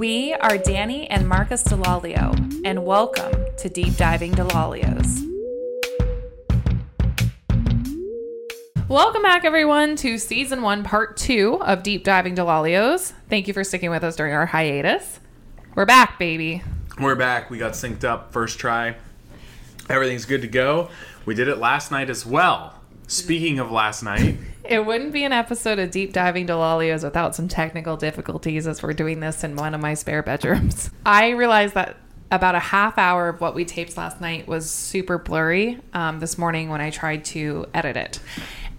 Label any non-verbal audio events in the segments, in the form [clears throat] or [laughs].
We are Dani and Marcus Delalio, and welcome to Deep Diving Delalios. Welcome back, everyone, to season one, part two of Deep Diving Delalios. Thank you for sticking with us during our hiatus. We're back, baby. We're back. We got synced up first try. Everything's good to go. We did it last night as well. Speaking of last night, [laughs] It wouldn't be an episode of Deep Diving Delalios without some technical difficulties as we're doing this in one of my spare bedrooms. [laughs] I realized that about a half hour of what we taped last night was super blurry um, this morning when I tried to edit it.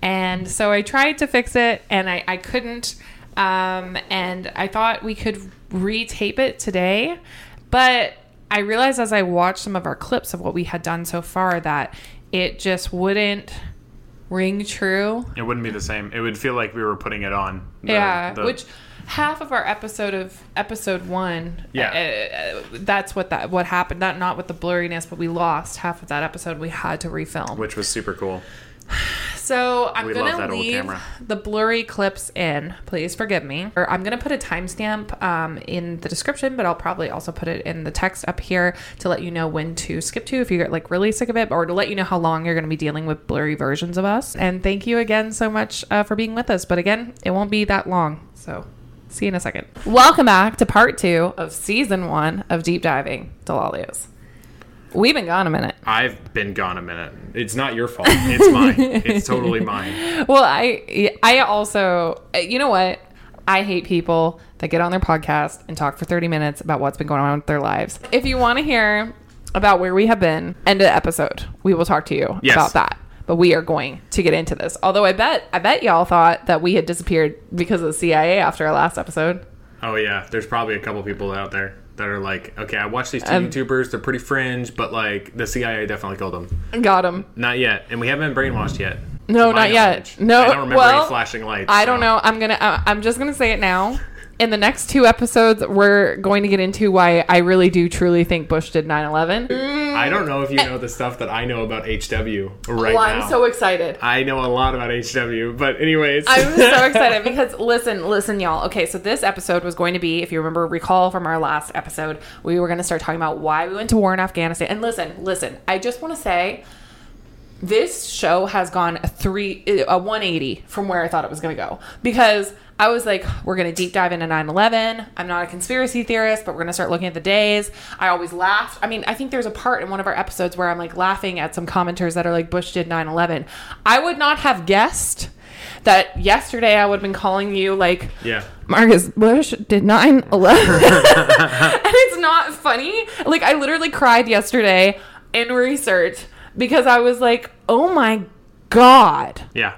And so I tried to fix it and I, I couldn't. Um, and I thought we could retape it today. But I realized as I watched some of our clips of what we had done so far that it just wouldn't ring true it wouldn't be the same. It would feel like we were putting it on. the- yeah, the- which half of our episode of episode one, Yeah. uh, uh, that's what that what happened. That not with the blurriness, but we lost half of that episode. We had to refilm. which was super cool. [sighs] So I'm We gonna leave the blurry clips in. Please forgive me. Or I'm gonna put a timestamp um, in the description, but I'll probably also put it in the text up here to let you know when to skip to if you get like really sick of it, or to let you know how long you're gonna be dealing with blurry versions of us. And thank you again so much uh, for being with us. But again, it won't be that long. So. See you in a second. Welcome back to part two of season one of Deep Diving Delalios. We've been gone a minute. I've been gone a minute. It's not your fault. It's mine. it's totally [laughs] mine. Well, I I also you know what? I hate people that get on their podcast and talk for 30 minutes about what's been going on with their lives. If you want to hear about where we have been, end of episode. We will talk to you Yes. about that. But we are going to get into this. Although I bet I bet y'all thought that we had disappeared because of the CIA after our last episode. Oh yeah, there's probably a couple people out there that are like, okay, I watched these two Um, YouTubers. They're pretty fringe, but like the CIA definitely killed them. Got them. Not yet, and we haven't been brainwashed yet. No, not yet. No, I don't remember well, any flashing lights. I don't so- know. I'm gonna. Uh, I'm just gonna say it now. In the next two episodes, we're going to get into why I really do truly think Bush did 9/11. I don't know if you know the stuff that I know about HW right well, now. I'm so excited. I know a lot about HW, but anyways, I'm so [laughs] excited because listen, listen, y'all. Okay, so this episode was going to be, if you remember, recall from our last episode, we were going to start talking about why we went to war in Afghanistan. And listen, listen, I just want to say this show has gone a three a 180 from where I thought it was going to go because I was like, we're going to deep dive into 9/11. I'm not a conspiracy theorist, but we're going to start looking at the days. I always laughed. I mean, I think there's a part in one of our episodes where I'm like laughing at some commenters that are like Bush did 9/11. I would not have guessed that yesterday I would have been calling you like yeah. Marcus Bush did 9 11. [laughs] and it's not funny. Like, I literally cried yesterday in research because I was like, oh my God. Yeah.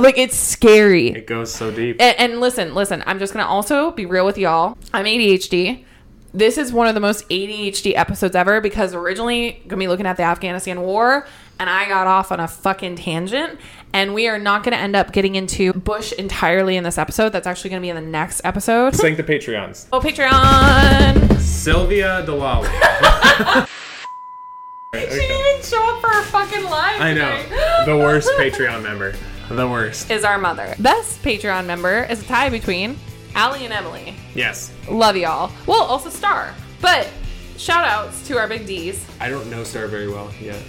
Like, it's scary. It goes so deep. And, and listen, listen, I'm just to also be real with y'all. I'm ADHD. This is one of the most ADHD episodes ever because originally to be looking at the Afghanistan war and I got off on a fucking tangent and we are not to end up getting into Bush entirely in this episode. That's actually to be in the next episode. Thank the Patreons. Oh, Patreon. Sylvia Delali. [laughs] She didn't even show up for her fucking live. I know. The worst Patreon member. The worst. Is our mother. Best Patreon member is a tie between Allie and Emily. Yes. Love y'all. Well, also Star. But shout outs to our big D's. I don't know Star very well yet.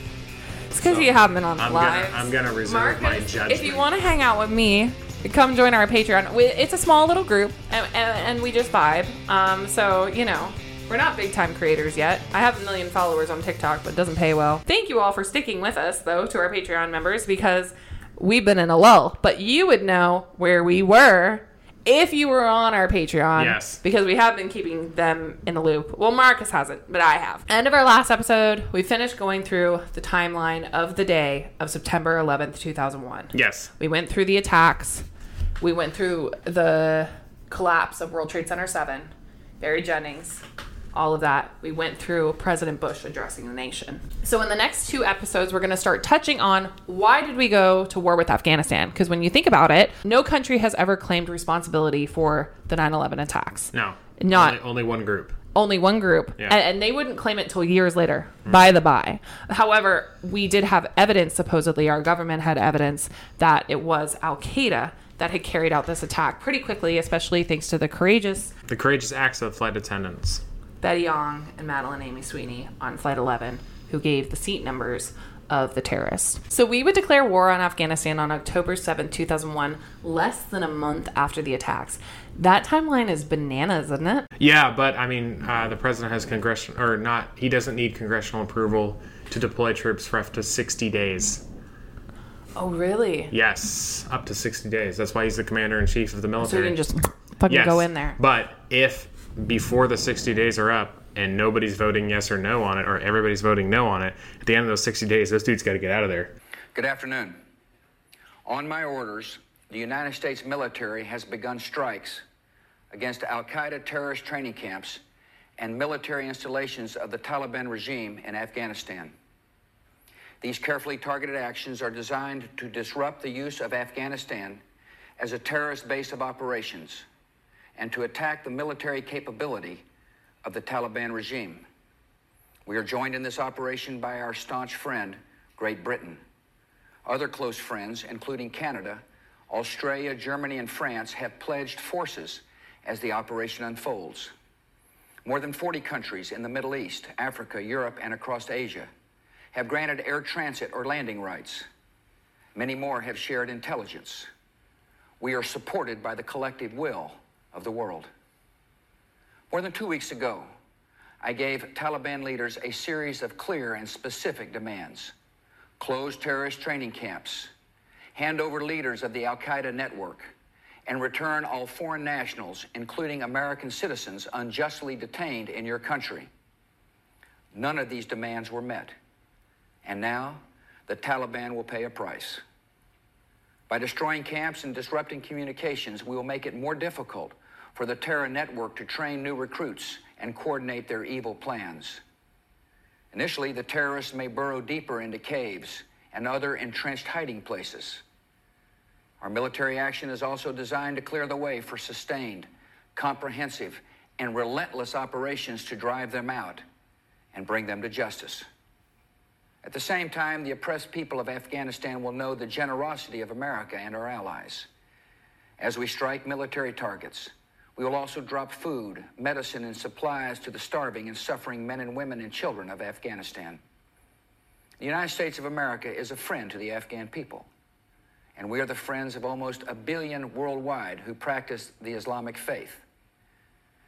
It's because So, you haven't been on the I'm gonna- I'm gonna reserve Marcus, my judgment. If you want to hang out with me, come join our Patreon. We- It's a small little group, and, and, and we just vibe. Um, so you know, we're not big time creators yet. I have a million followers on TikTok, but it doesn't pay well. Thank you all for sticking with us, though, to our Patreon members because we've been in a lull. But you would know where we were. If you were on our Patreon, Yes. because we have been keeping them in the loop. Well, Marcus hasn't, but I have. End of our last episode, we finished going through the timeline of the day of September 11th, 2001. Yes. We went through the attacks. We went through the collapse of World Trade Center 7, Barry Jennings, all of that. We went through President Bush addressing the nation. So in the next two episodes, we're going to start touching on why did we go to war with Afghanistan? Because when you think about it, no country has ever claimed responsibility for the 9/11 attacks. No. Not- only, only one group. Only one group, Yeah. and, and they wouldn't claim it till years later. By the by, however, we did have evidence. Supposedly, our government had evidence that it was Al Qaeda that had carried out this attack pretty quickly, especially thanks to the courageous The courageous acts of flight attendants. Betty Ong and Madeline Amy Sweeney on Flight 11, who gave the seat numbers of the terrorists. So we would declare war on Afghanistan on October 7, 2001, less than a month after the attacks. That timeline is bananas, isn't it? Yeah, but I mean, uh, the president has congressional, or not, he doesn't need congressional approval to deploy troops for up to 60 days. Oh, really? Yes, up to 60 days. That's why he's the commander in chief of the military. So you can just fucking Yes, go in there. But if before the 60 days are up and nobody's voting yes or no on it, or everybody's voting no on it, at the end of those 60 days, those dudes got to get out of there. Good afternoon. On my orders, the United States military has begun strikes against Al Qaeda terrorist training camps and military installations of the Taliban regime in Afghanistan. These carefully targeted actions are designed to disrupt the use of Afghanistan as a terrorist base of operations and to attack the military capability of the Taliban regime. We are joined in this operation by our staunch friend, Great Britain. Other close friends, including Canada, Australia, Germany, and France, have pledged forces as the operation unfolds. More than 40 countries in the Middle East, Africa, Europe, and across Asia have granted air transit or landing rights. Many more have shared intelligence. We are supported by the collective will of the world. More than two weeks ago, I gave Taliban leaders a series of clear and specific demands close terrorist training camps, hand over leaders of the Al Qaeda network, and return all foreign nationals, including American citizens, unjustly detained in your country. None of these demands were met. And now, the Taliban will pay a price. By destroying camps and disrupting communications, we will make it more difficult for the terror network to train new recruits and coordinate their evil plans. Initially, the terrorists may burrow deeper into caves and other entrenched hiding places. Our military action is also designed to clear the way for sustained, comprehensive, and relentless operations to drive them out and bring them to justice. At the same time, the oppressed people of Afghanistan will know the generosity of America and our allies. As we strike military targets, we will also drop food, medicine, and supplies to the starving and suffering men and women and children of Afghanistan. The United States of America is a friend to the Afghan people, and we are the friends of almost a billion worldwide who practice the Islamic faith.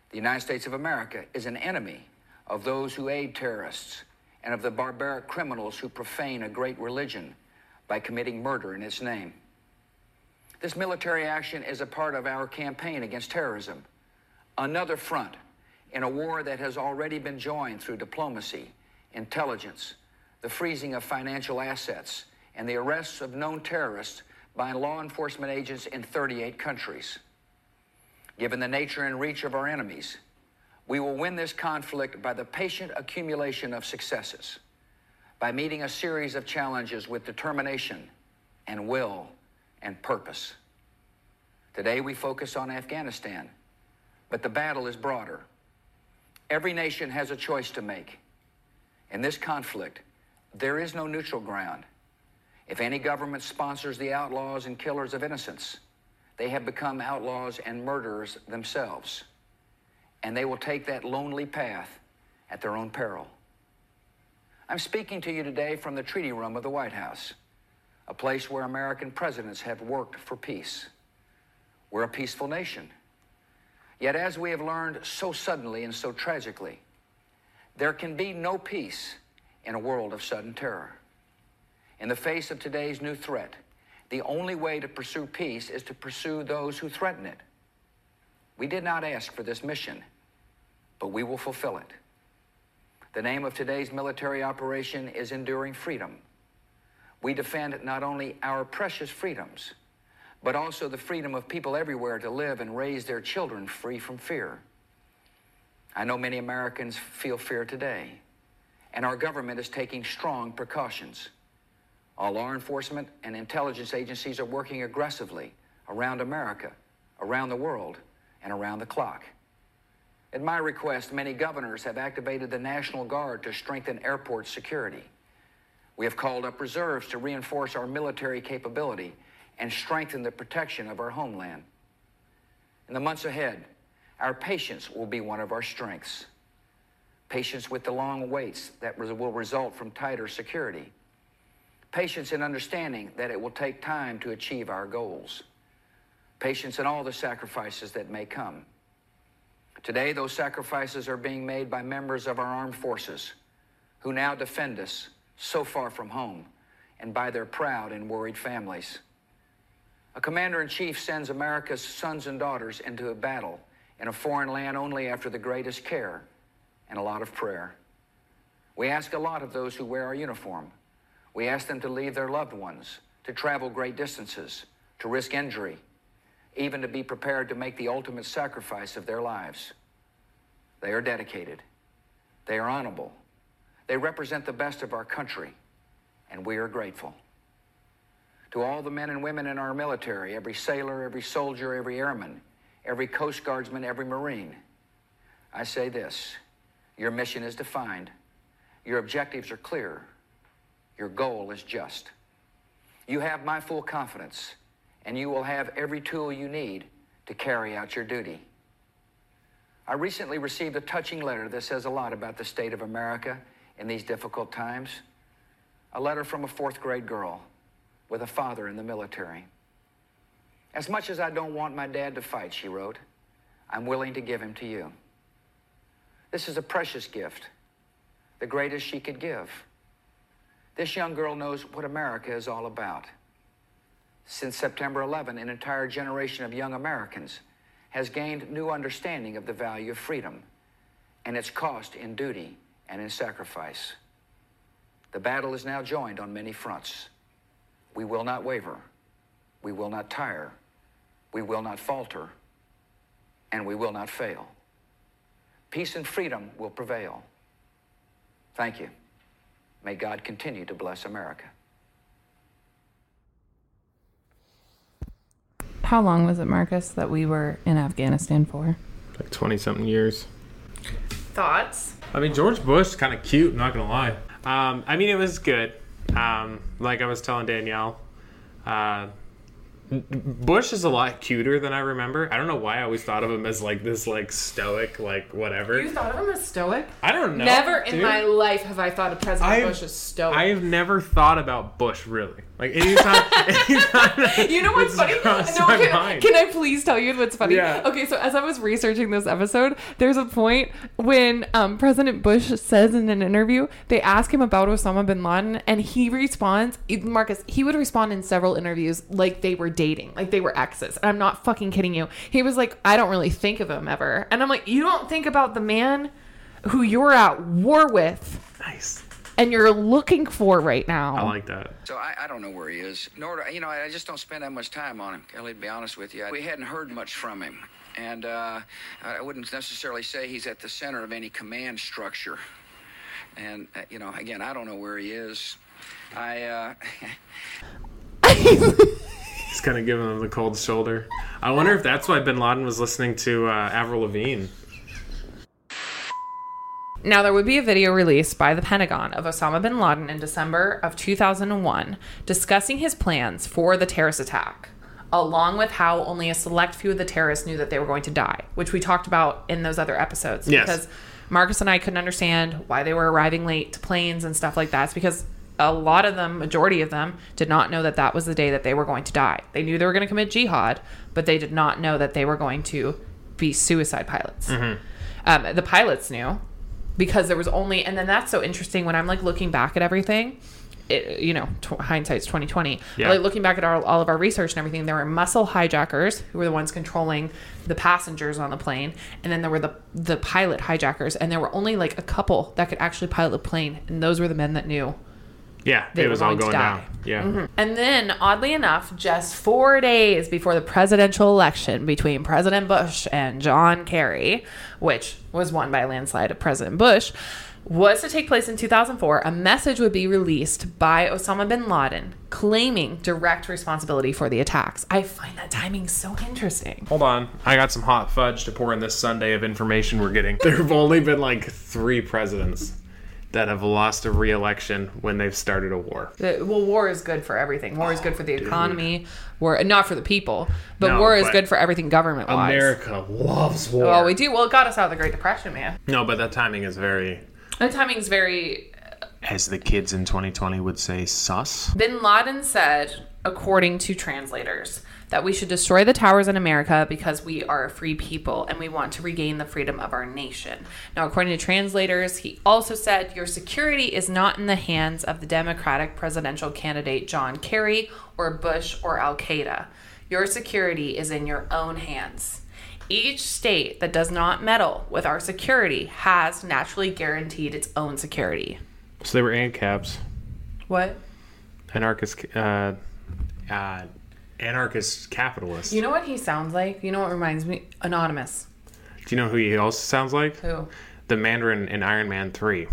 The United States of America is an enemy of those who aid terrorists and of the barbaric criminals who profane a great religion by committing murder in its name. This military action is a part of our campaign against terrorism, another front in a war that has already been joined through diplomacy, intelligence, the freezing of financial assets, and the arrests of known terrorists by law enforcement agents in 38 countries. Given the nature and reach of our enemies, we will win this conflict by the patient accumulation of successes, by meeting a series of challenges with determination and will and purpose. Today we focus on Afghanistan, but the battle is broader. Every nation has a choice to make. In this conflict, there is no neutral ground. If any government sponsors the outlaws and killers of innocents, they have become outlaws and murderers themselves. And they will take that lonely path at their own peril. I'm speaking to you today from the treaty room of the White House, a place where American presidents have worked for peace. We're a peaceful nation. Yet, as we have learned so suddenly and so tragically, there can be no peace in a world of sudden terror. In the face of today's new threat, the only way to pursue peace is to pursue those who threaten it. We did not ask for this mission, but we will fulfill it. The name of today's military operation is Enduring Freedom. We defend not only our precious freedoms, but also the freedom of people everywhere to live and raise their children free from fear. I know many Americans feel fear today, and our government is taking strong precautions. All law enforcement and intelligence agencies are working aggressively around America, around the world, and around the clock. At my request, many governors have activated the National Guard to strengthen airport security. We have called up reserves to reinforce our military capability and strengthen the protection of our homeland. In the months ahead, our patience will be one of our strengths. Patience with the long waits that will result from tighter security. Patience in understanding that it will take time to achieve our goals. Patience in all the sacrifices that may come. Today, those sacrifices are being made by members of our armed forces who now defend us so far from home and by their proud and worried families. A commander in chief sends America's sons and daughters into a battle in a foreign land only after the greatest care and a lot of prayer. We ask a lot of those who wear our uniform. We ask them to leave their loved ones, to travel great distances, to risk injury, even to be prepared to make the ultimate sacrifice of their lives. They are dedicated. They are honorable. They represent the best of our country, and we are grateful. To all the men and women in our military, every sailor, every soldier, every airman, every Coast Guardsman, every Marine, I say this your mission is defined, your objectives are clear, your goal is just. You have my full confidence, and you will have every tool you need to carry out your duty. I recently received a touching letter that says a lot about the state of America in these difficult times. A letter from a fourth grade girl with a father in the military. As much as I don't want my dad to fight, she wrote, I'm willing to give him to you. This is a precious gift, the greatest she could give. This young girl knows what America is all about. Since September 11, an entire generation of young Americans has gained new understanding of the value of freedom and its cost in duty and in sacrifice. The battle is now joined on many fronts. We will not waver. We will not tire. We will not falter. And we will not fail. Peace and freedom will prevail. Thank you. May God continue to bless America. How long was it, Marcus, that we were in Afghanistan for? Like 20 something years. Thoughts? I mean, George Bush, is kind of cute, not going to lie. Um, I mean, it was good. Um, like I was telling Danielle, uh, Bush is a lot cuter than I remember. I don't know why I always thought of him as like this, like stoic, like whatever. You thought of him as stoic? I don't know. Never in dude. my life have I thought of President I've- Bush as stoic. I've never thought about Bush really. Like anytime, [laughs] anytime You know what's funny? No, can, can I please tell you what's funny? Yeah. Okay, so as I was researching this episode, there's a point when um, President Bush says in an interview, they ask him about Osama bin Laden, and he responds, Marcus, he would respond in several interviews like they were dating, like they were exes. And I'm not fucking kidding you. He was like, I don't really think of him ever. And I'm like, you don't think about the man who you're at war with nice. And you're looking for right now. I like that. So I, I don't know where he is. Nor, do, you know, I just don't spend that much time on him. Kelly, to be honest with you, we hadn't heard much from him, and uh, I wouldn't necessarily say he's at the center of any command structure. And uh, you know, again, I don't know where he is. I. Uh, [laughs] He's kind of giving him the cold shoulder. I wonder if that's why Bin Laden was listening to uh, Avril Lavigne. Now, there would be a video released by the Pentagon of Osama bin Laden in December of 2001 discussing his plans for the terrorist attack, along with how only a select few of the terrorists knew that they were going to die, which we talked about in those other episodes. Yes. Because Marcus and I couldn't understand why they were arriving late to planes and stuff like that. It's because a lot of them, majority of them, did not know that that was the day that they were going to die. They knew they were going to commit jihad, but they did not know that they were going to be suicide pilots. Um, the pilots knew because there was only, and then that's so interesting when I'm like looking back at everything. It, you know, tw- hindsight's twenty twenty. Yeah. Like looking back at our, all of our research and everything, there were muscle hijackers who were the ones controlling the passengers on the plane, and then there were the the pilot hijackers, and there were only like a couple that could actually pilot the plane, and those were the men that knew Yeah, They it were was all going to going die. down. Yeah. Mm-hmm. and then, oddly enough, just four days before the presidential election between President Bush and John Kerry, which was won by a landslide of President Bush, was to take place in 2004, a message would be released by Osama bin Laden claiming direct responsibility for the attacks. I find that timing so interesting. Hold on. I got some hot fudge to pour in this Sunday of information we're getting. There have only been like three presidents that have lost a re-election when they've started a war. The- well, war is good for everything. War is good for the oh, economy. War, not for the people, but No, war is but good for everything government wise. America loves war. Well, we do. Well, it got us out of the Great Depression, man. no, but that timing is very, The timing is very. as the kids in 2020 would say, sus. Bin Laden said, according to translators, that we should destroy the towers in America because we are a free people and we want to regain the freedom of our nation. Now, according to translators, he also said, Your security is not in the hands of the Democratic presidential candidate John Kerry or Bush or Al Qaeda. Your security is in your own hands. Each state that does not meddle with our security has naturally guaranteed its own security. So they were ANCAPs, What? anarchist, uh, uh, anarchist capitalist. You know what he sounds like? You know what reminds me? Anonymous. Do you know who he also sounds like? Who? The Mandarin in Iron Man 3.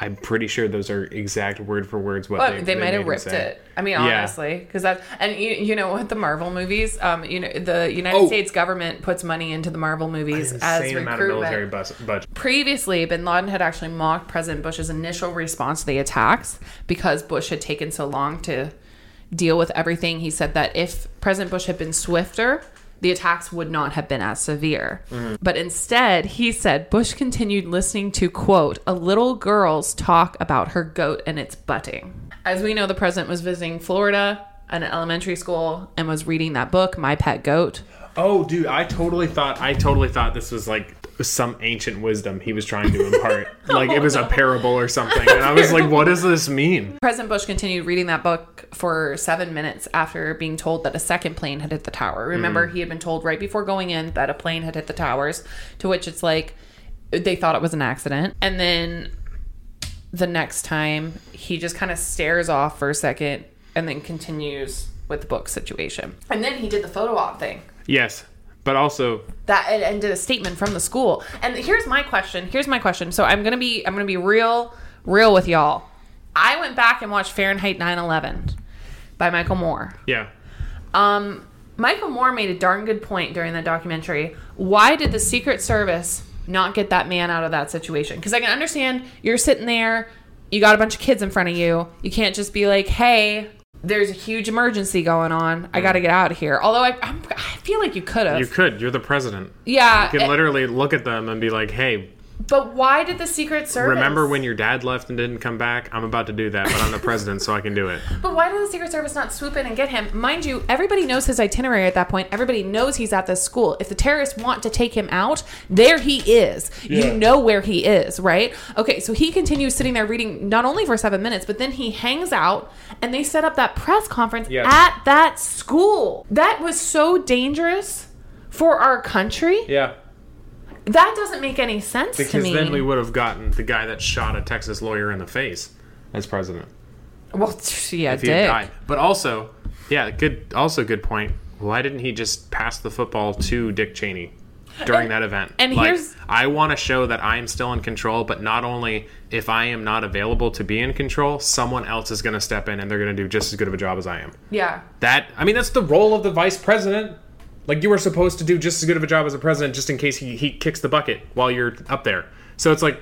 I'm pretty sure those are exact word for words what Well, they, they, might made have ripped it. I mean, honestly, because that and you, you know what the Marvel movies, um, you know the United Oh. States government puts money into the Marvel movies as Insane amount of military recruitment. bus- budget. Previously, Bin Laden had actually mocked President Bush's initial response to the attacks because Bush had taken so long to deal with everything. He said that if President Bush had been swifter, the attacks would not have been as severe. Mm-hmm. But instead, he said Bush continued listening to, quote, a little girl's talk about her goat and its butting. As we know, the president was visiting Florida an elementary school and was reading that book, My Pet Goat. Oh, dude, I totally thought I totally thought this was like some ancient wisdom he was trying to impart. [laughs] Oh, like it was a parable or something. And I was like, what does this mean? President Bush continued reading that book for seven minutes after being told that a second plane had hit the tower. Remember, mm. he had been told right before going in that a plane had hit the towers, to which it's like they thought it was an accident. And then the next time, he just kind of stares off for a second and then continues with the book situation. And then he did the photo op thing Yes. But also that and, and did a statement from the school. And here's my question. Here's my question. So I'm gonna be I'm gonna be real real with y'all. I went back and watched Fahrenheit 9/11 by Michael Moore. yeah. Um, Michael Moore made a darn good point during that documentary. Why did the Secret Service not get that man out of that situation? Because I can understand you're sitting there, you got a bunch of kids in front of you. You can't just be like, "Hey, there's a huge emergency going on. I got to get out of here." Although I, I'm, I feel like you could have. You could. You're the president. yeah. You can eh, literally look at them and be like, hey, But why did the Secret Service remember when your dad left and didn't come back? I'm about to do that, but I'm the president, so I can do it. [laughs] But why did the Secret Service not swoop in and get him? Mind you, everybody knows his itinerary at that point. Everybody knows he's at this school. If the terrorists want to take him out, there he is. Yeah. You know where he is, right? Okay, so he continues sitting there reading not only for seven minutes, but then he hangs out and they set up that press conference Yes. at that school. That was so dangerous for our country. Yeah. That doesn't make any sense to Because me. then we would have gotten the guy that shot a Texas lawyer in the face as president. well, yeah, if he had dick. died. But also, yeah, good. Also, good point. Why didn't he just pass the football to Dick Cheney during that event? and like, here's- I want to show that I am still in control, but not only if I am not available to be in control, someone else is going to step in and they're going to do just as good of a job as I am. Yeah. That I mean, that's the role of the vice president. Like you were supposed to do just as good of a job as a president, just in case he, he kicks the bucket while you're up there. So it's like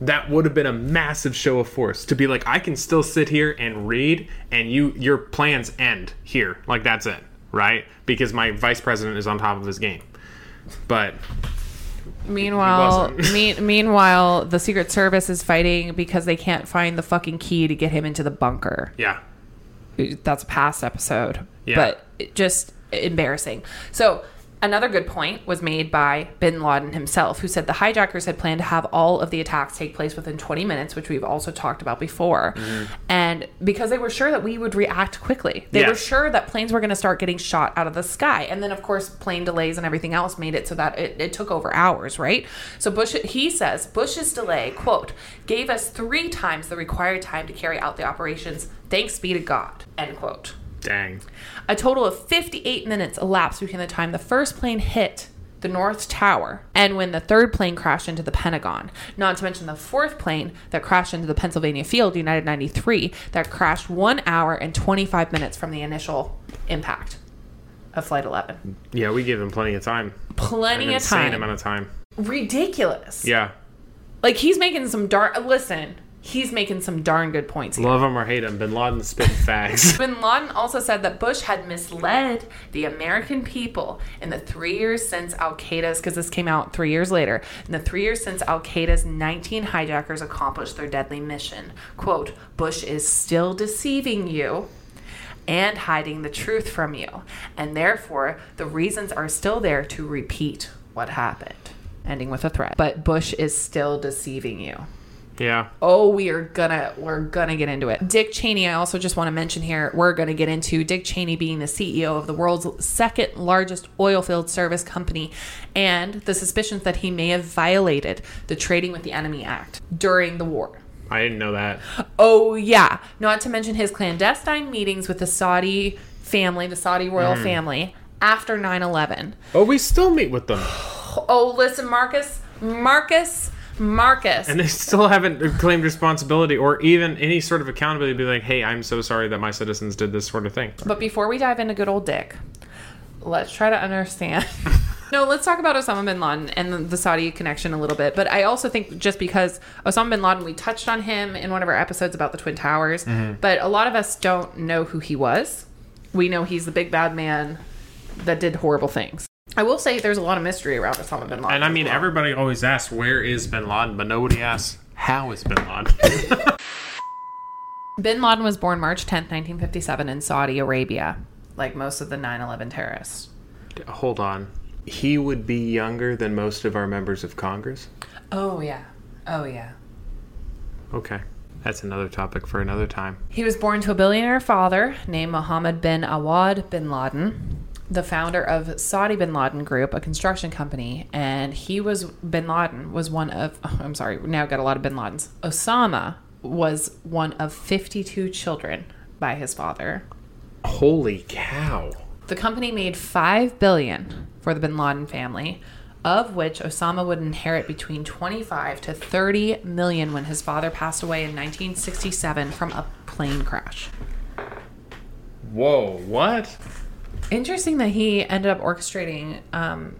that would have been a massive show of force to be like, I can still sit here and read, and you your plans end here. Like that's it, right? Because my vice president is on top of his game. But Meanwhile, meanwhile, the Secret Service is fighting because they can't find the fucking key to get him into the bunker. yeah, That's a past episode, Yeah. but it just embarrassing. So another good point was made by Bin Laden himself, who said the hijackers had planned to have all of the attacks take place within 20 minutes, which we've also talked about before, mm-hmm. and because they were sure that we would react quickly, they were sure that planes were going to start getting shot out of the sky, and then of course plane delays and everything else made it so that it, it took over hours, right? So Bush, he says Bush's delay, quote, gave us three times the required time to carry out the operations. Thanks be to God, end quote. Dang. A total of 58 minutes elapsed between the time the first plane hit the North Tower and when the third plane crashed into the Pentagon. Not to mention the fourth plane that crashed into the Pennsylvania Field, United 93, that crashed one hour and 25 minutes from the initial impact of Flight 11. Yeah, we gave him plenty of time. Plenty of insane time. amount of time. Ridiculous. Yeah, Like he's making some darn. Listen, he's making some darn good points here. Love him or hate him, Bin Laden spit [laughs] facts. [laughs] Bin Laden also said that Bush had misled the American people in the three years since Al Qaeda's, because this came out three years later, in the three years since Al Qaeda's 19 hijackers accomplished their deadly mission. Quote, Bush is still deceiving you and hiding the truth from you. And therefore, the reasons are still there to repeat what happened. Ending with a threat. But Bush is still deceiving you. Yeah. Oh, we are gonna we're gonna get into it. Dick Cheney, I also just want to mention here, we're gonna get into Dick Cheney being the CEO of the world's second largest oil field service company and the suspicions that he may have violated the Trading with the Enemy Act during the war. I didn't know that. Oh yeah. Not to mention his clandestine meetings with the Saudi family, the Saudi royal hmm. family, after 9-11. Oh, we still meet with them. [sighs] Oh, listen, Marcus, Marcus, Marcus. And they still haven't claimed responsibility or even any sort of accountability to be like, hey, I'm so sorry that my citizens did this sort of thing. But before we dive into good old Dick, let's try to understand. [laughs] no, let's talk about Osama bin Laden and the- the Saudi connection a little bit. But I also think just because Osama bin Laden, we touched on him in one of our episodes about the Twin Towers, mm-hmm. but a lot of us don't know who he was. We know he's the big bad man that did horrible things. I will say there's a lot of mystery around Osama bin Laden. And I mean, everybody always asks, where is Bin Laden? But nobody asks, how is Bin Laden? [laughs] Bin Laden was born March 10th, 1957, in Saudi Arabia, like most of the 9 11 terrorists. Hold on. He would be younger than most of our members of Congress? Oh, yeah. Oh, yeah. Okay. That's another topic for another time. He was born to a billionaire father named Mohammed bin Awad bin Laden, the founder of Saudi bin Laden Group, a construction company, and he was bin Laden was one of oh, [laughs] I'm sorry, now I've got a lot of bin Ladens. Osama was one of 52 children by his father. Holy cow. The company made 5 billion for the bin Laden family, of which Osama would inherit between 25 to 30 million when his father passed away in 1967 from a plane crash. Whoa, what? Interesting that he ended up orchestrating um,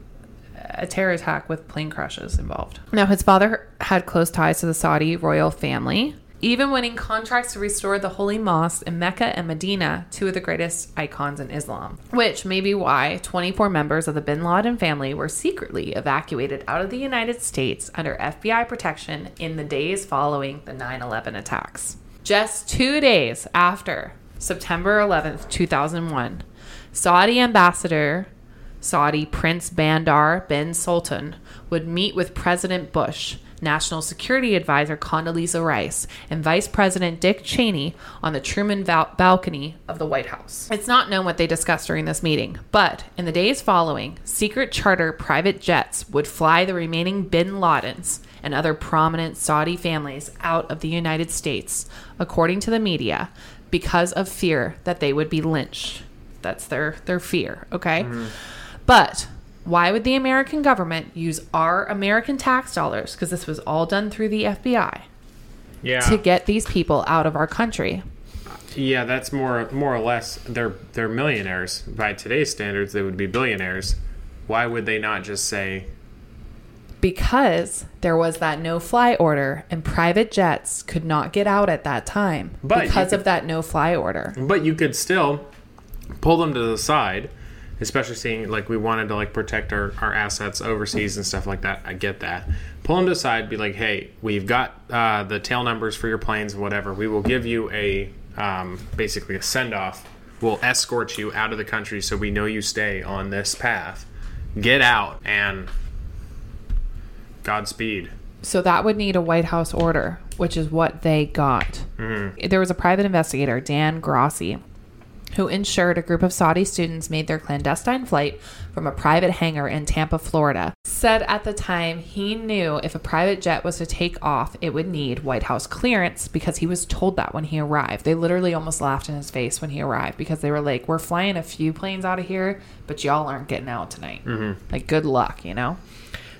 a terror attack with plane crashes involved. Now, his father had close ties to the Saudi royal family, even winning contracts to restore the holy mosques in Mecca and Medina, two of the greatest icons in Islam. Which may be why 24 members of the bin Laden family were secretly evacuated out of the United States under FBI protection in the days following the 9 11 attacks. Just two days after September 11th, 2001, Saudi ambassador Saudi Prince Bandar bin Sultan would meet with President Bush, National Security Advisor Condoleezza Rice, and Vice President Dick Cheney on the Truman val- balcony of the White House. It's not known what they discussed during this meeting, but in the days following, secret charter private jets would fly the remaining bin Ladens and other prominent Saudi families out of the United States, according to the media, because of fear that they would be lynched. That's their their fear, okay? Mm-hmm. But why would the American government use our American tax dollars because this was all done through the FBI Yeah. to get these people out of our country? Yeah, that's more more or less they're they're millionaires. By today's standards, they would be billionaires. Why would they not just say Because there was that no fly order and private jets could not get out at that time because could- of that no fly order. But you could still pull them to the side, especially seeing like we wanted to like protect our, our assets overseas and stuff like that. I get that. Pull them to the side, be like, hey, we've got uh, the tail numbers for your planes, whatever. We will give you a um, basically a send off. We'll escort you out of the country so we know you stay on this path. Get out and Godspeed. So that would need a White House order, which is what they got. There was a private investigator, Dan Grossi, who ensured a group of Saudi students made their clandestine flight from a private hangar in Tampa, Florida. Said at the time he knew if a private jet was to take off, it would need White House clearance because he was told that when he arrived. They literally almost laughed in his face when he arrived because they were like, We're flying a few planes out of here, but y'all aren't getting out tonight. Mm-hmm. Like, good luck, you know?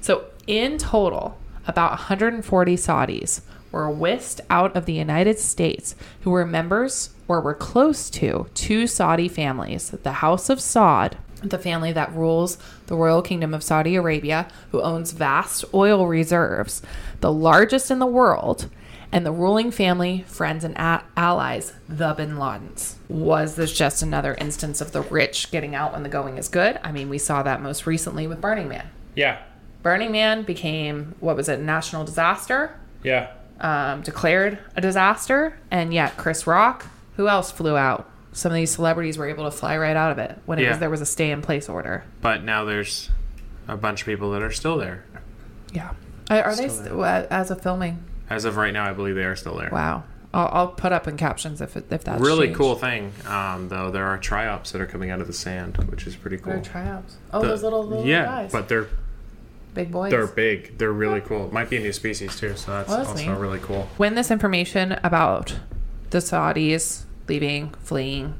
So, in total, about 140 Saudis were whisked out of the United States who were members or were close to two Saudi families the House of Saud, the family that rules the royal kingdom of Saudi Arabia, who owns vast oil reserves, the largest in the world, and the ruling family, friends, and a- allies, the Bin Ladens. Was this just another instance of the rich getting out when the going is good? I mean, we saw that most recently with Burning Man. Yeah. Burning Man became, what was it, national disaster? Yeah. um, declared a disaster, and yet Chris Rock, who else flew out? Some of these celebrities were able to fly right out of it when it Yeah. was there was a stay in place order. But now there's a bunch of people that are still there. Yeah, are, are they Still st- uh, as of filming? As of right now, I believe they are still there. Wow, I'll, I'll put up in captions if it, if that's really changed. cool thing, um, though. There are triops that are coming out of the sand, which is pretty What cool. are tryouts? Oh, The- those little little yeah, guys, but they're big boys. they're big. They're really cool. Might be a new species too, so that's Well, that's also neat. really cool. when this information about the Saudis leaving, fleeing,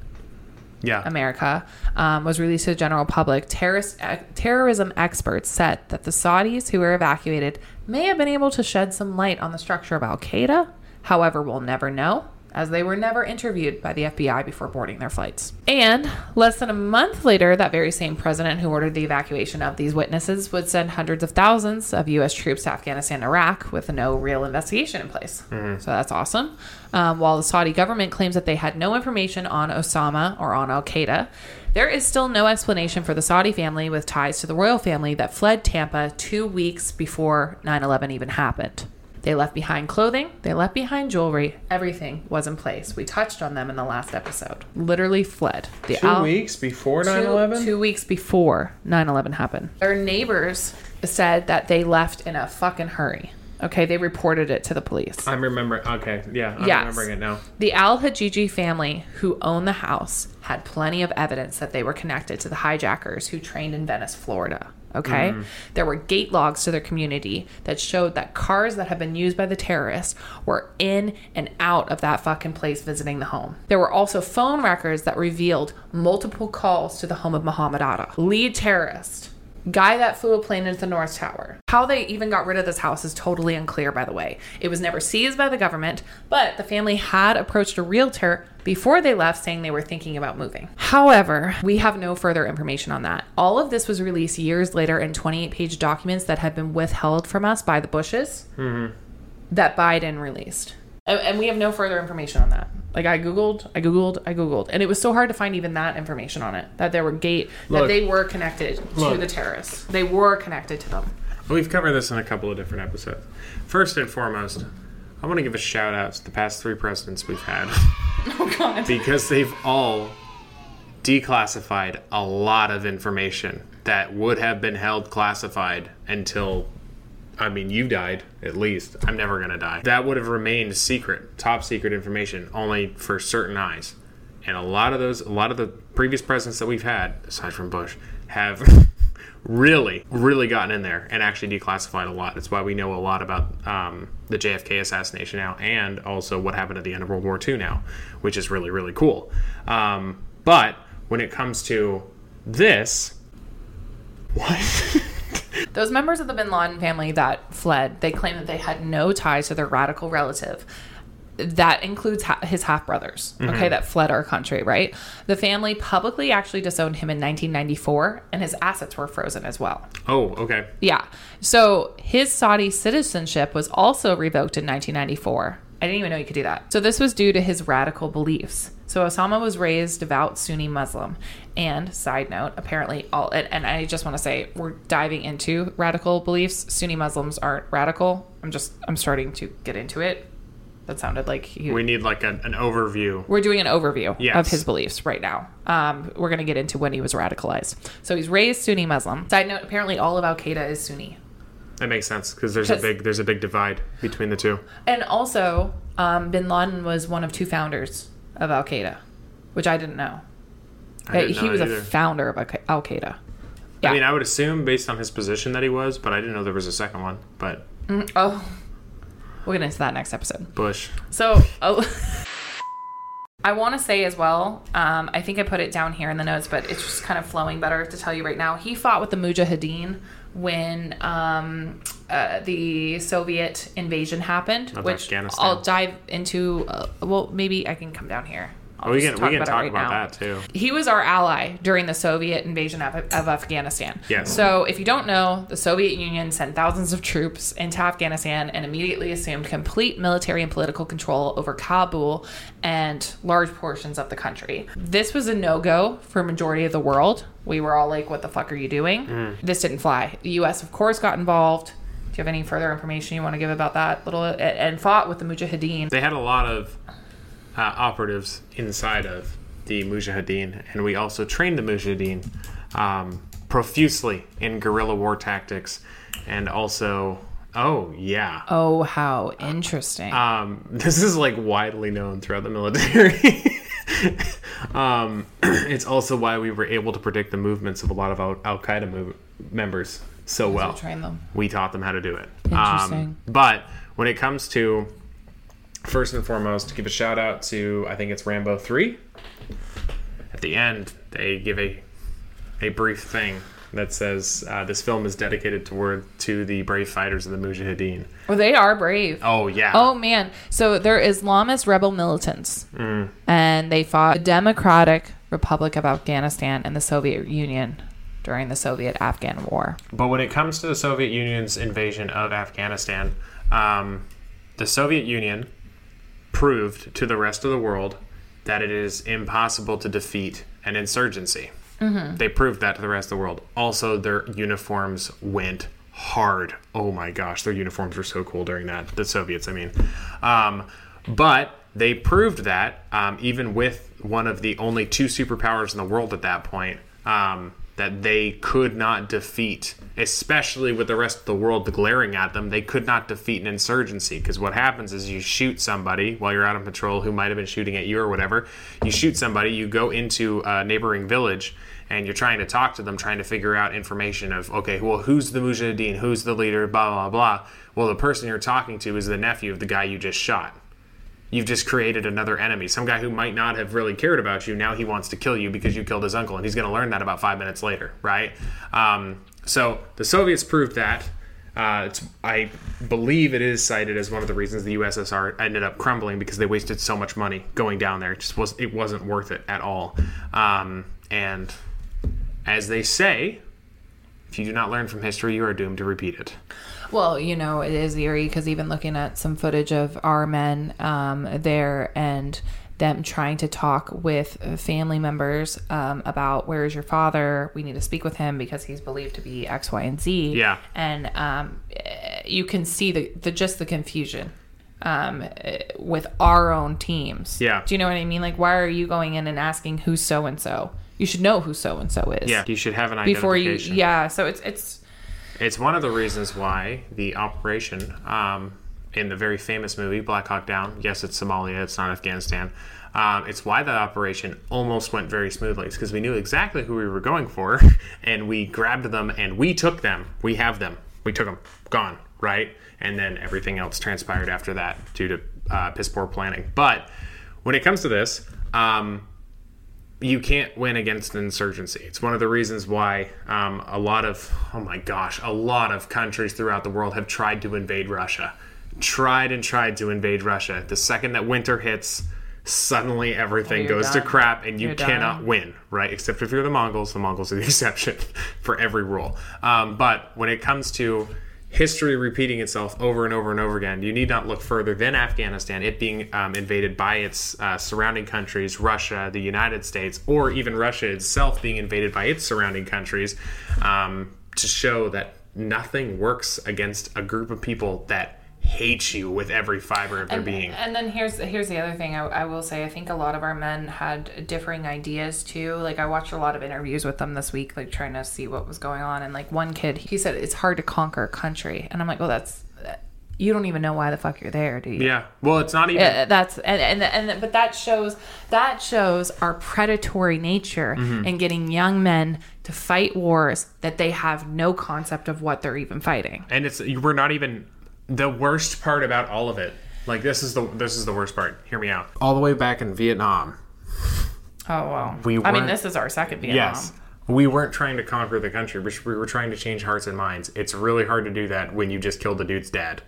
Yeah, America um, was released to the general public, terrorist, uh, terrorism experts said that the Saudis who were evacuated may have been able to shed some light on the structure of Al Qaeda. However, we'll never know, as they were never interviewed by the FBI before boarding their flights. And less than a month later, that very same president who ordered the evacuation of these witnesses would send hundreds of thousands of U.S. troops to Afghanistan and Iraq with no real investigation in place. So that's awesome. Um, while the Saudi government claims that they had no information on Osama or on Al Qaeda, there is still no explanation for the Saudi family with ties to the royal family that fled Tampa two weeks before 9 11 even happened. They left behind clothing, they left behind jewelry, everything was in place. We touched on them in the last episode. Literally fled. The two Al- weeks before 9/11. Two weeks before 9 11 happened. Their neighbors said that they left in a fucking hurry. Okay, they reported it to the police. I'm remembering. Okay, yeah, I'm Yes. remembering it now. The Al Hajiji family, who owned the house, had plenty of evidence that they were connected to the hijackers who trained in Venice, Florida. Okay? Mm-hmm. There were gate logs to their community that showed that cars that had been used by the terrorists were in and out of that fucking place visiting the home. There were also phone records that revealed multiple calls to the home of Muhammad Atta, lead terrorist guy that flew a plane into the North Tower. How they even got rid of this house is totally unclear, by the way. It was never seized by the government, but the family had approached a realtor before they left saying they were thinking about moving. However, we have no further information on that. All of this was released years later in 28 page documents that had been withheld from us by the Bushes mm-hmm. that Biden released. And, and we have no further information on that. Like I googled, I googled, I googled, and it was so hard to find even that information on it. That there were gate that Look. they were connected to Look. the terrorists. They were connected to them. We've covered this in a couple of different episodes. First and foremost, I want to give a shout out to the past three presidents we've had [laughs] Oh God. because they've all declassified a lot of information that would have been held classified until I mean, you died at least. I'm never to die. That would have remained secret, top secret information only for certain eyes. And a lot of those, a lot of the previous presidents that we've had, aside from Bush, have [laughs] really, really gotten in there and actually declassified a lot. That's why we know a lot about um, the JFK assassination now and also what happened at the end of World War II now, which is really, really cool. Um, but when it comes to this, [laughs] what? [laughs] Those members of the Bin Laden family that fled, they claim that they had no ties to their radical relative. That includes ha- his half brothers, okay, mm-hmm. that fled our country, right? The family publicly actually disowned him in 1994, and his assets were frozen as well. oh, okay. Yeah. So his Saudi citizenship was also revoked in 1994. I didn't even know you could do that. So this was due to his radical beliefs. So Osama was raised devout Sunni Muslim. And side note, apparently all and, and I just want to say we're diving into radical beliefs. Sunni Muslims aren't radical. I'm just I'm starting to get into it. That sounded like he, We need like an, an overview. we're doing an overview Yes. of his beliefs right now. Um, we're going to get into when he was radicalized. So he's raised Sunni Muslim. Side note: apparently all of Al Qaeda is Sunni. That makes sense because there's a big there's a big divide between the two. And also, um, Bin Laden was one of two founders of Al Qaeda, which I didn't know. I didn't he know was that a founder of Al Qaeda. Yeah. I mean, I would assume based on his position that he was, but I didn't know there was a second one. But oh, we'll get into that next episode. Bush, So, oh, [laughs] I want to say as well. Um, I think I put it down here in the notes, but it's just kind of flowing better to tell you right now. He fought with the Mujahideen when um, uh, the Soviet invasion happened, Of which Afghanistan. I'll dive into. Uh, well, maybe I can come down here. I'll we can we can it talk right about now. that too. He was our ally during the Soviet invasion of, of Afghanistan. Yes. So, if you don't know, the Soviet Union sent thousands of troops into Afghanistan and immediately assumed complete military and political control over Kabul and large portions of the country. This was a no go for majority of the world. We were all like, what the fuck are you doing? Mm. This didn't fly. The US, of course, got involved. Do you have any further information you want to give about that little and fought with the Mujahideen? They had a lot of uh, operatives inside of the Mujahideen, and we also trained the Mujahideen um, profusely in guerrilla war tactics, and also, oh yeah, Oh, how interesting. um, [laughs] this is like widely known throughout the military. [laughs] um, [clears throat] it's also why we were able to predict the movements of a lot of Al Qaeda members so well. train them. We taught them how to do it. Interesting. Um, but when it comes to first and foremost, to give a shout out to I think it's Rambo three. At the end, they give a a brief thing that says uh, this film is dedicated toward to the brave fighters of the Mujahideen. Well, they are brave. Oh yeah. Oh man! So they're Islamist rebel militants, Mm. and they fought the Democratic Republic of Afghanistan and the Soviet Union during the Soviet-Afghan War. But when it comes to the Soviet Union's invasion of Afghanistan, um, the Soviet Union proved to the rest of the world that it is impossible to defeat an insurgency. They proved that to the rest of the world. Also, their uniforms went hard. Oh my gosh, their uniforms were so cool during that. The Soviets, I mean. Um, but they proved that um, even with one of the only two superpowers in the world at that point, um, that they could not defeat, especially with the rest of the world glaring at them, they could not defeat an insurgency. Because what happens is you shoot somebody while you're out on patrol who might have been shooting at you or whatever. You shoot somebody, you go into a neighboring village, and you're trying to talk to them, trying to figure out information of, okay, well, who's the Mujahideen? Who's the leader? Blah, blah, blah. Well, the person you're talking to is the nephew of the guy you just shot you've just created another enemy. Some guy who might not have really cared about you, now he wants to kill you because you killed his uncle, and he's going to learn that about five minutes later, right? Um, so the Soviets proved that. Uh, I believe it is cited as one of the reasons the USSR ended up crumbling because they wasted so much money going down there. It just was it wasn't worth it at all. Um, and as they say, if you do not learn from history, you are doomed to repeat it. Well, you know, it is eerie because even looking at some footage of our men um, there and them trying to talk with family members um, about where is your father? We need to speak with him because he's believed to be X, Y, and Z. Yeah. and um, you can see the, the just the confusion um, with our own teams. Yeah. do you know what I mean? Like, why are you going in and asking who's so and so? You should know who so and so is. Yeah, you should have an before you. identification. Yeah, so it's it's It's one of the reasons why the operation um, in the very famous movie Black Hawk Down. Yes, it's Somalia. It's not Afghanistan. Um, it's why that operation almost went very smoothly. It's because we knew exactly who we were going for, [laughs] and we grabbed them and we took them. We have them. We took them. Gone. Right. And then everything else transpired after that due to uh, piss poor planning. But when it comes to this, um, you can't win against an insurgency. It's one of the reasons why um, a lot of, oh my gosh, a lot of countries throughout the world have tried to invade Russia. Tried and tried to invade Russia. The second that winter hits, suddenly everything You're goes to crap and you You're cannot done. win, right? Except if you're the Mongols. The Mongols are the [laughs] exception for every rule. Um, but when it comes to history repeating itself over and over and over again, you need not look further than Afghanistan, it being um, invaded by its uh, surrounding countries, Russia, the United States, or even Russia itself being invaded by its surrounding countries, um, to show that nothing works against a group of people that hate you with every fiber of their and, being. and then here's here's the other thing I, I will say. I think a lot of our men had differing ideas too. Like I watched a lot of interviews with them this week, like trying to see what was going on. And like one kid, he said it's hard to conquer a country, and I'm like, well, that's you don't even know why the fuck you're there, do you? Yeah. Well, it's not even. Uh, that's and, and and but that shows that shows our predatory nature Mm-hmm. in getting young men to fight wars that they have no concept of what they're even fighting. and it's we're not even the worst part about all of it like this is the this is the worst part hear me out all the way back in vietnam Oh wow! We I mean, this is our second Vietnam. yes we weren't trying to conquer the country we we were trying to change hearts and minds it's really hard to do that when you just killed the dude's dad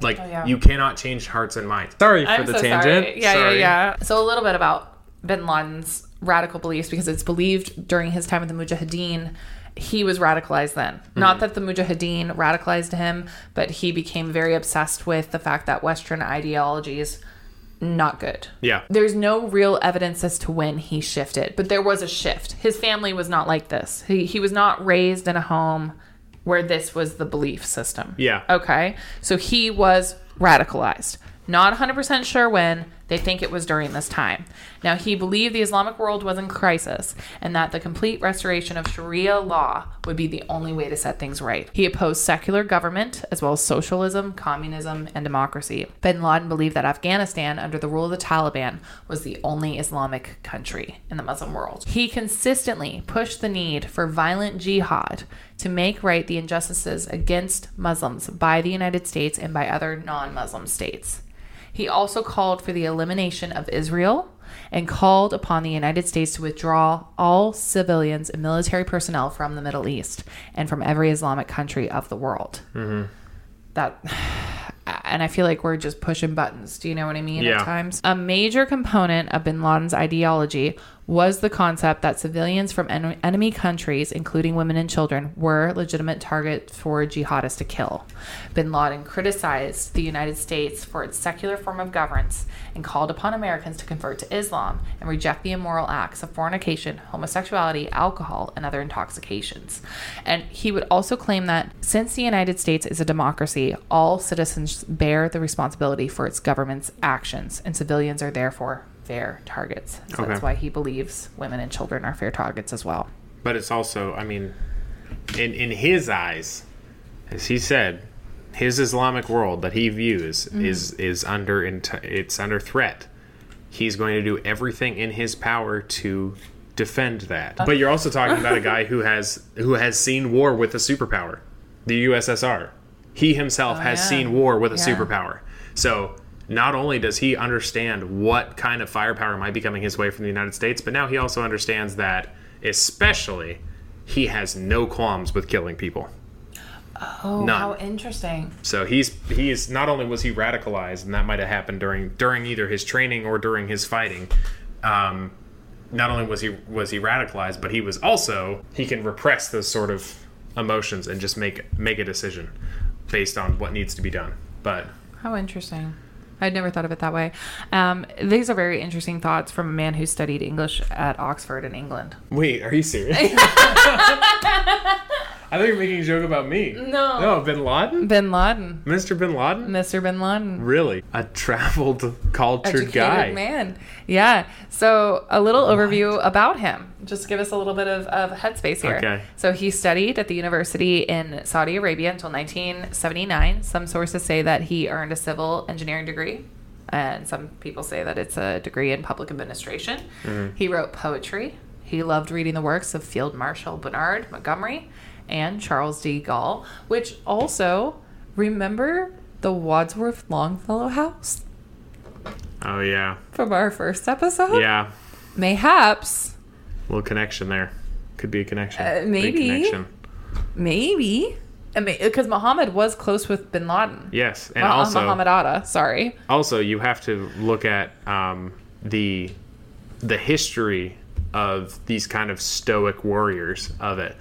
like oh, yeah. you cannot change hearts and minds sorry for I'm the so tangent sorry. Yeah, Sorry. yeah, yeah. So a little bit about bin Laden's radical beliefs because it's believed during his time with the Mujahideen, he was radicalized then. Not mm-hmm. that the Mujahideen radicalized him, but he became very obsessed with the fact that Western ideology is not good. Yeah. There's no real evidence as to when he shifted, but there was a shift. His family was not like this. He, he was not raised in a home where this was the belief system. Yeah. Okay. So he was radicalized. Not 100% sure when. They think it was during this time. Now, he believed the Islamic world was in crisis and that the complete restoration of Sharia law would be the only way to set things right. He opposed secular government as well as socialism, communism, and democracy. Bin Laden believed that Afghanistan, under the rule of the Taliban, was the only Islamic country in the Muslim world. He consistently pushed the need for violent jihad to make right the injustices against Muslims by the United States and by other non Muslim states. He also called for the elimination of Israel and called upon the United States to withdraw all civilians and military personnel from the Middle East and from every Islamic country of the world. Mm-hmm. That, and I feel like we're just pushing buttons. Do you know what I mean? Yeah. At times, a major component of Bin Laden's ideology was the concept that civilians from en- enemy countries, including women and children, were legitimate targets for jihadists to kill. Bin Laden criticized the United States for its secular form of governance and called upon Americans to convert to Islam and reject the immoral acts of fornication, homosexuality, alcohol, and other intoxications. And he would also claim that since the United States is a democracy, all citizens bear the responsibility for its government's actions, and civilians are therefore fair targets. So that's why he believes women and children are fair targets as well. But it's also, I mean, in in his eyes, as he said, his Islamic world that he views mm-hmm. is is under it's under threat. He's going to do everything in his power to defend that. Uh. But you're also talking about a guy who has who has seen war with a superpower, the USSR. He himself oh, has yeah. seen war with a Yeah. superpower. So not only does he understand what kind of firepower might be coming his way from the United States, but now he also understands that, especially, he has no qualms with killing people. Oh, None. how interesting. So he's he's not only was he radicalized, and that might have happened during during either his training or during his fighting. Um, not only was he was he radicalized, but he was also he can repress those sort of emotions and just make make a decision based on what needs to be done. But How interesting. I'd never thought of it that way. Um, these are very interesting thoughts from a man who studied English at Oxford in England. wait, are you serious? [laughs] I thought you were making a joke about me. No. no, Bin Laden, Bin Laden, Mr. Bin Laden, Mr. Bin Laden. really a traveled, cultured Educated guy. man. Yeah. So a little overview about him. Just give us a little bit of, of headspace here. Okay. So he studied at the university in Saudi Arabia until 1979. Some sources say that he earned a civil engineering degree. And some people say that it's a degree in public administration. Mm-hmm. He wrote poetry. He loved reading the works of Field Marshal Bernard Montgomery and Charles de Gaulle, which also remember the Wadsworth Longfellow House Oh yeah, from our first episode? yeah. Mayhaps. little connection there. Could be a connection. Uh, Big maybe. connection. Maybe. Because Muhammad was close with bin Laden. Yes, and Well, also Muhammad Atta, sorry. also you have to look at um, the the history of these kind of stoic warriors of it.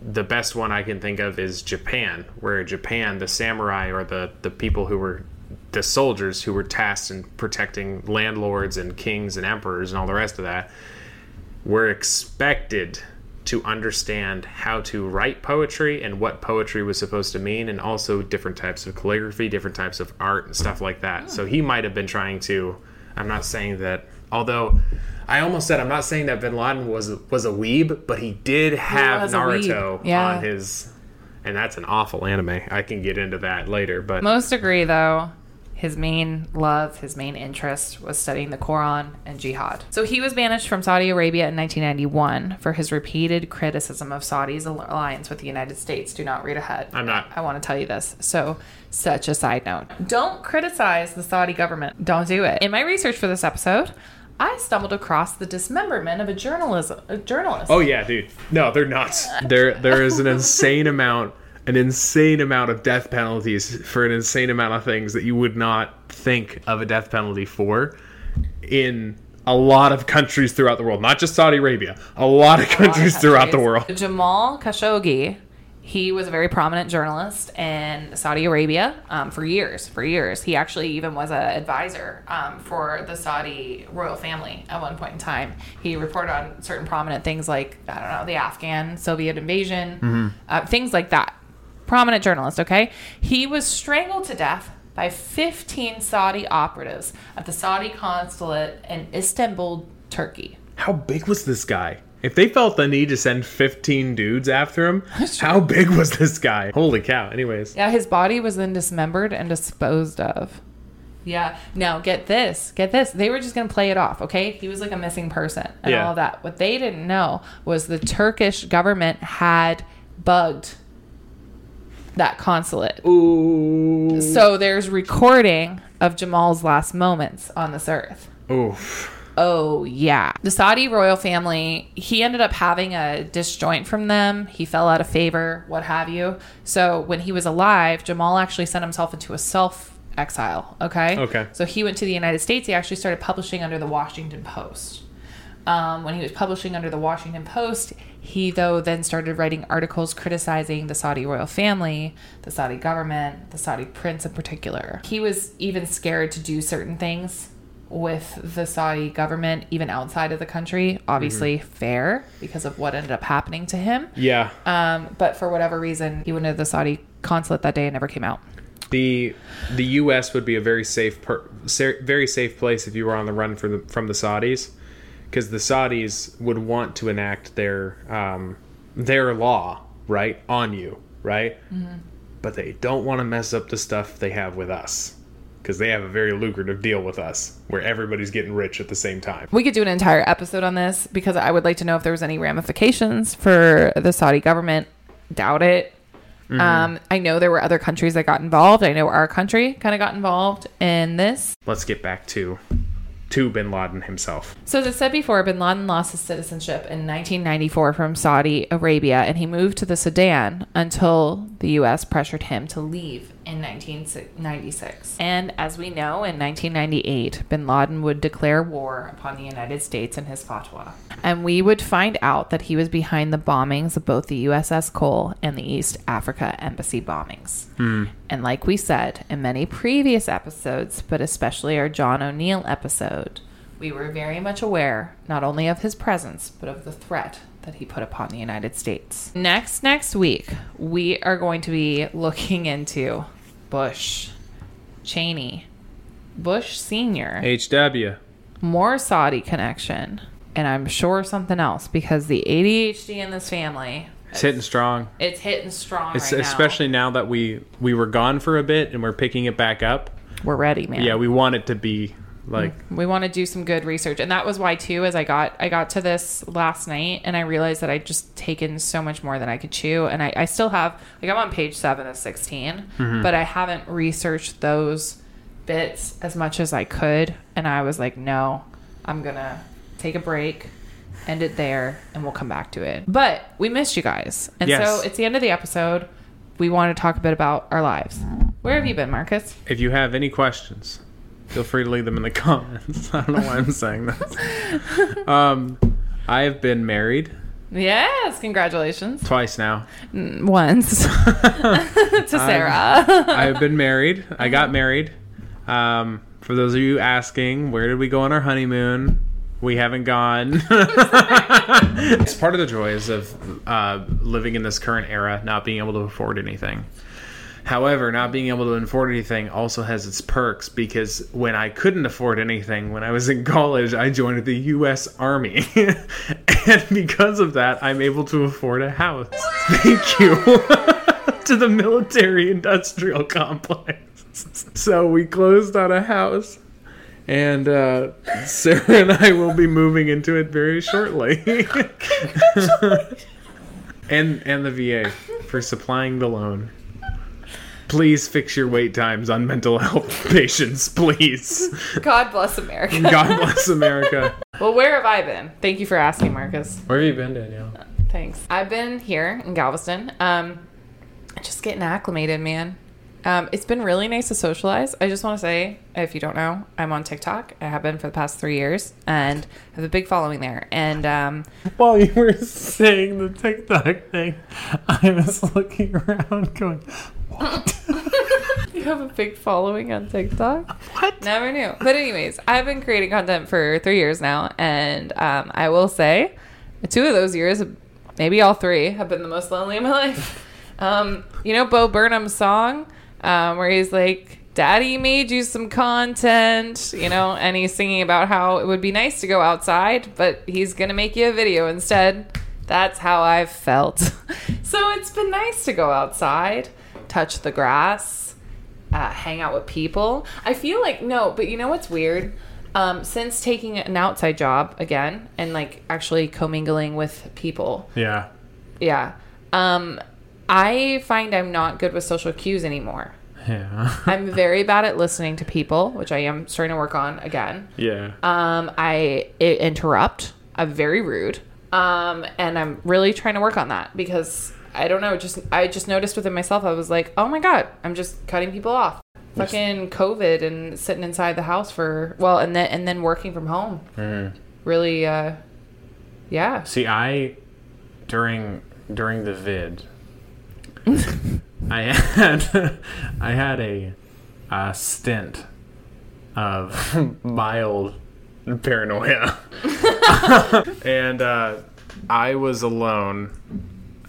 The best one I can think of is Japan, where Japan, the samurai or the the people who were the soldiers who were tasked in protecting landlords and kings and emperors and all the rest of that were expected to understand how to write poetry and what poetry was supposed to mean, and also different types of calligraphy, different types of art, and stuff like that. Hmm. So he might have been trying to. I'm not saying that, although I almost said I'm not saying that Bin Laden was was a weeb, but he did have weeb, Naruto yeah. on his, and that's an awful anime. I can get into that later, but Most agree, though, his main love, his main interest was studying the Quran and jihad. So he was banished from Saudi Arabia in 1991 for his repeated criticism of Saudi's alliance with the United States. Do not read ahead. I'm not. I want to tell you this. So, such a side note. Don't criticize the Saudi government. Don't do it. In my research for this episode, I stumbled across the dismemberment of a journalism a journalist. Oh yeah, dude. No, they're nuts. There there is an insane amount an insane amount of death penalties for an insane amount of things that you would not think of a death penalty for in a lot of countries throughout the world, not just Saudi Arabia, a lot of countries throughout the world. Jamal Khashoggi, he was a very prominent journalist in Saudi Arabia um, for years. For years, he actually even was an advisor um, for the Saudi royal family at one point in time. He reported on certain prominent things like I don't know the Afghan Soviet invasion, uh, things like that. Prominent journalist. Okay, he was strangled to death by 15 Saudi operatives at the Saudi consulate in Istanbul, Turkey. How big was this guy? If they felt the need to send 15 dudes after him, [laughs] how big was this guy? Holy cow. Anyways. Yeah, his body was then dismembered and disposed of. Yeah. Now get this. Get this. They were just gonna play it off, okay? He was like a missing person and Yeah. all of that. What they didn't know was the Turkish government had bugged that consulate. Ooh. So there's recording of Jamal's last moments on this earth. Oof. Oh, yeah. The Saudi royal family, he ended up having a disjoint from them. He fell out of favor, what have you. So when he was alive, Jamal actually sent himself into a self exile. Okay. Okay. So he went to the United States. He actually started publishing under the Washington Post. Um, when he was publishing under the Washington Post, he, though, then started writing articles criticizing the Saudi royal family, the Saudi government, the Saudi prince in particular. He was even scared to do certain things with the Saudi government, even outside of the country. Obviously, fair because of what ended up happening to him. Yeah. Um, but for whatever reason, he went to the Saudi consulate that day and never came out. the the U.S. would be a very safe per, very safe place if you were on the run from the, from the Saudis, because the Saudis would want to enact their um, their law right on you, right? But they don't want to mess up the stuff they have with us, because they have a very lucrative deal with us, where everybody's getting rich at the same time. We could do an entire episode on this because I would like to know if there was any ramifications for the Saudi government. Doubt it. Um, I know there were other countries that got involved. I know our country kind of got involved in this. Let's get back to to Bin Laden himself. So, as I said before, bin Laden lost his citizenship in 1994 from Saudi Arabia and he moved to the Sudan until the U.S. pressured him to leave in 1996. And as we know, in 1998, bin Laden would declare war upon the United States in his fatwa. And we would find out that he was behind the bombings of both the USS Cole and the East Africa Embassy bombings. Hmm. And like we said in many previous episodes, but especially our John O'Neill episode, we were very much aware not only of his presence, but of the threat that he put upon the United States. Next, next week, we are going to be looking into Bush, Cheney, Bush Sr., HW. more Saudi connection, and I'm sure something else because the ADHD in this family, It's hitting strong. it's hitting strong It's right now. especially now that we we were gone for a bit and we're picking it back up. We're ready, man. Yeah, we want it to be like we want to do some good research. And that was why too as i got i got to this last night and i realized that i'd just taken so much more than i could chew. And i, I still have like i'm on page 7 of 16 mm-hmm. but i haven't researched those bits as much as i could. And i was like no i'm gonna take a break end it there and we'll come back to it. But we missed you guys. And Yes. so it's the end of the episode. We want to talk a bit about our lives. Where have you been marcus? If you have any questions, feel free to leave them in the [laughs] comments. I don't know why I'm saying this. Um, I have been married yes congratulations twice now. once [laughs] to [laughs] Sarah. I have been married. I got married. Um, for those of you asking, where did we go on our honeymoon? We haven't gone. it's part of the joys of uh, living in this current era, not being able to afford anything. However, not being able to afford anything also has its perks because when I couldn't afford anything when I was in [laughs] college, I joined the U.S. Army. [laughs] and because of that, I'm able to afford a house. [laughs] Thank you to the military industrial complex. So we closed on a house. And uh, Sarah and I will be moving into it very shortly. and and the VA for supplying the loan. Please fix your wait times on mental health [laughs] patients, please. God bless America. God bless America. [laughs] Well, where have I been? Thank you for asking, Marcus. Where have you been, Danielle? Thanks. I've been here in Galveston. Um, just getting acclimated, man. Um, it's been really nice to socialize. I just want to say, if you don't know, I'm on TikTok. I have been for the past three years and have a big following there. And um, While you were saying the TikTok thing, I was looking around going, what? [laughs] you have a big following on TikTok. what? Never knew. But anyways, I've been creating content for three years now, and um, I will say, two of those years, maybe all three, have been the most lonely in my [laughs] life. Um, you know, Bo Burnham's song, um, where he's like, "Daddy made you some content," you know, and he's singing about how it would be nice to go outside, but he's gonna make you a video instead. That's how I've felt. [laughs] so it's been nice to go outside, touch the grass, uh, hang out with people. I feel like no, but you know what's weird? Um, since taking an outside job again and like actually commingling with people, Yeah. yeah, um, I find I'm not good with social cues anymore. Yeah. I'm very bad at listening to people, which I am starting to work on again. yeah. Um, I i- interrupt. I'm very rude. Um, and I'm really trying to work on that because I don't know. Just I just noticed within myself. I was like, oh my god, I'm just cutting people off. Fucking COVID and sitting inside the house for well, and then and then working from home. Really, uh, yeah. See, I during during the vid, [laughs] I had [laughs] I had a, uh stint of [laughs] mild paranoia, and uh, I was alone.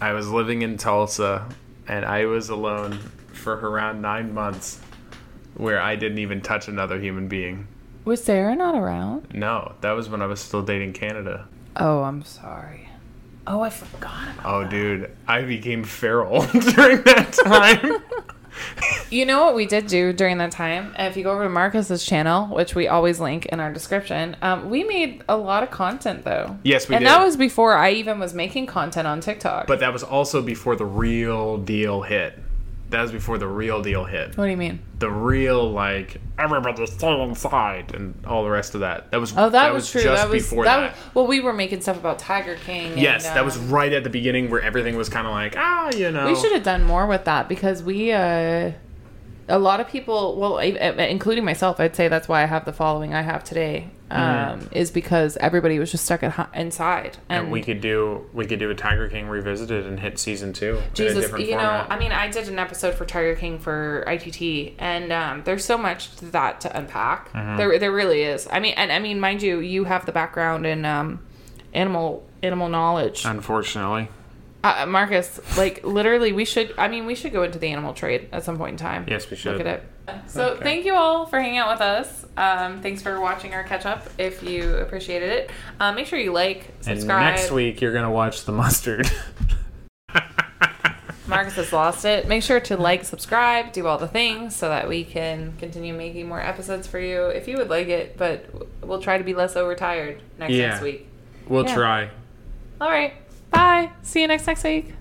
I was living in Tulsa, and I was alone for around nine months, where I didn't even touch another human being. Was Sarah not around? No, that was when I was still dating Canada. Oh, I'm sorry. Oh, I forgot about. Oh, dude, I became feral [laughs] during that time. [laughs] You know what we did do during that time? If you go over to Marcus's channel, which we always link in our description, um, we made a lot of content though. Yes, we and did. that was before I even was making content on TikTok. but that was also before the real deal hit. That was before the real deal hit. what do you mean? The real like everybody stay inside and all the rest of that. That was Oh, that, was, true. Just that was before that. that. Was, well, we were making stuff about Tiger King. and, yes, that was um, right at the beginning where everything was kind of like ah, you know. We should have done more with that because we, uh, a lot of people, well, I- I- including myself, I'd say that's why I have the following I have today. Um, is because everybody was just stuck at inside, and, And we could do we could do a Tiger King revisited and hit season two. Jesus, you know. I mean, I did an episode for Tiger King for ITT, and um, there's so much to that to unpack. Mm-hmm. There, there really is. I mean, and I mean, mind you, you have the background in um, animal animal knowledge, Unfortunately, uh, Marcus. Like literally, we should. I mean, we should go into the animal trade at some point in time. Yes, we should. Look at it. So Okay. thank you all for hanging out with us. Um, thanks for watching our catch up. If you appreciated it, uh, make sure you like, subscribe. and next week you're gonna watch the mustard. [laughs] Marcus has lost it. Make sure to like, subscribe, do all the things so that we can continue making more episodes for you if you would like it. But we'll try to be less overtired next Yeah. next week. we'll Yeah. try. All right. Bye. See you next next week.